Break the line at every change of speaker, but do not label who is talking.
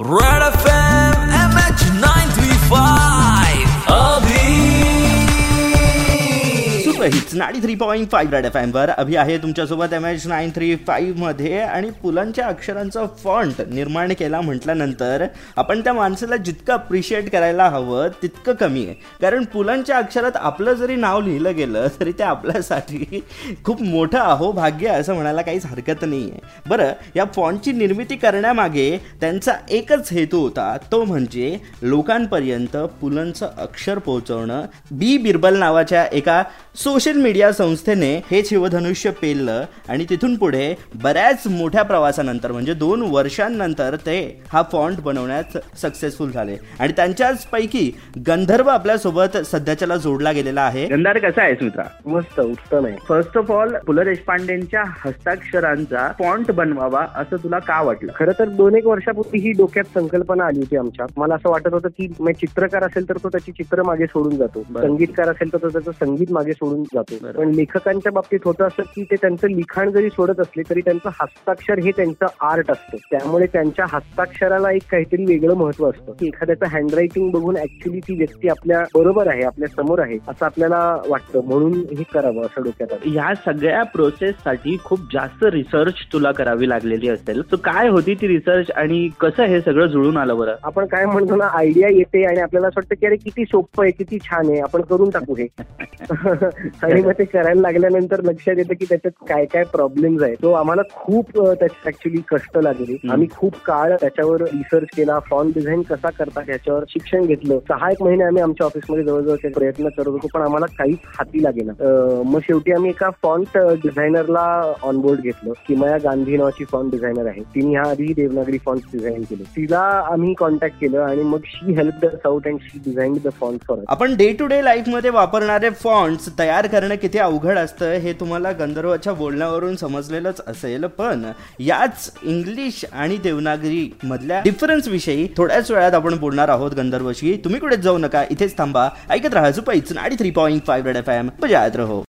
Right
hits नाडी three point five red F एमवर Abhi आहे तुमच्यासोबत एम एच नाईन थ्री फाईव्हमध्ये आणि पुलांच्या अक्षरांचा फॉन्ट निर्माण केला म्हटल्यानंतर आपण त्या माणसाला जितकं अप्रिशिएट करायला हवं तितकं कमी आहे. कारण पुलांच्या अक्षरात आपलं जरी नाव लिहिलं गेलं तरी ते आपल्यासाठी खूप मोठं अहो भाग्य असं म्हणायला काहीच हरकत नाही आहे बरं या फॉन्टची निर्मिती करण्यामागे त्यांचा एकच हेतू होता तो म्हणजे लोकांपर्यंत पुलंचं अक्षर पोहोचवणं. बी बिरबल नावाच्या एका सो सोशल मीडिया संस्थेने हे शिवधनुष्य पेललं आणि तिथून पुढे बऱ्याच मोठ्या प्रवासानंतर म्हणजे दोन वर्षांनंतर ते हा फॉन्ट बनवण्यात सक्सेसफुल झाले. आणि त्यांच्याच पैकी गंधर्व आपल्यासोबत सध्याच्याला जोडला गेलेला आहे.
गंधार कसा आहेस मित्रा?
मस्त उत्तम आहे.
फर्स्ट ऑफ ऑल पु ल देशपांडेंच्या हस्ताक्षरांचा फॉन्ट बनवावा असं तुला का वाटलं?
खरं तर दोन एक वर्षापूर्वी ही डोक्यात संकल्पना आली होती आमच्या. मला असं वाटत होतं की चित्रकार असेल तर तो त्याची चित्र मागे सोडून जातो. संगीतकार असेल तर तो त्याचं संगीत मागे सोडून जातो. पण लेखकांच्या बाबतीत होतं असं की ते त्यांचं लिखाण जरी सोडत असले तरी त्यांचं हस्ताक्षर हे त्यांचं आर्ट असतं. त्यामुळे त्यांच्या हस्ताक्षराला एक काहीतरी वेगळं महत्त्व असतं. की एखाद्याचं हँडरायटिंग बघून ऍक्च्युली ती व्यक्ती आपल्या बरोबर आहे आपल्यासमोर आहे असं आपल्याला वाटतं. म्हणून हे करावं असं डोक्यात आलं.
ह्या सगळ्या प्रोसेस साठी खूप जास्त रिसर्च तुला करावी लागलेली असेल. तर काय होती ती रिसर्च आणि कसं हे सगळं जुळून आलं बरं?
आपण काय म्हणतो ना आयडिया येते आणि आपल्याला असं वाटतं की अरे किती सोपं आहे किती छान आहे आपण करून टाकू हे. आणि मग ते करायला लागल्यानंतर लक्षात येतं की त्याच्यात काय काय प्रॉब्लेम्स आहेत. तो आम्हाला खूप त्याच्यात ऍक्च्युली कष्ट लागले. आम्ही खूप काळ त्याच्यावर रिसर्च केला. फॉन्ट डिझाईन कसा करतात ह्याच्यावर शिक्षण घेतलं. सहा एक महिने आम्ही आमच्या ऑफिसमध्ये जवळजवळ प्रयत्न करत होतो पण आम्हाला काहीच हाती लागेना. अ, मग शेवटी आम्ही एका फॉन्ट डिझायनरला ऑनबोर्ड घेतलं. किमया गांधी नावाची फॉन्ट डिझायनर आहे. तिने ह्या आधी देवनागरी फॉन्ट डिझाईन केले. तिला आम्ही कॉन्टॅक्ट केलं आणि मग she helped us out and she design the font for
आपण डे टू डे लाईफमध्ये वापरणारे फॉन्ट्स तयार करणं किती अवघड असतं हे तुम्हाला गंधर्वाच्या बोलण्यावरून समजलेलंच असेल पण याच इंग्लिश आणि देवनागरी मधल्या डिफरन्स विषयी थोड्याच वेळात आपण बोलणार आहोत गंधर्वशी. तुम्ही कुठे जाऊ नका इथेच थांबा. ऐकत राहा सुपाईच आणि three point five red F M. बजायत रहो.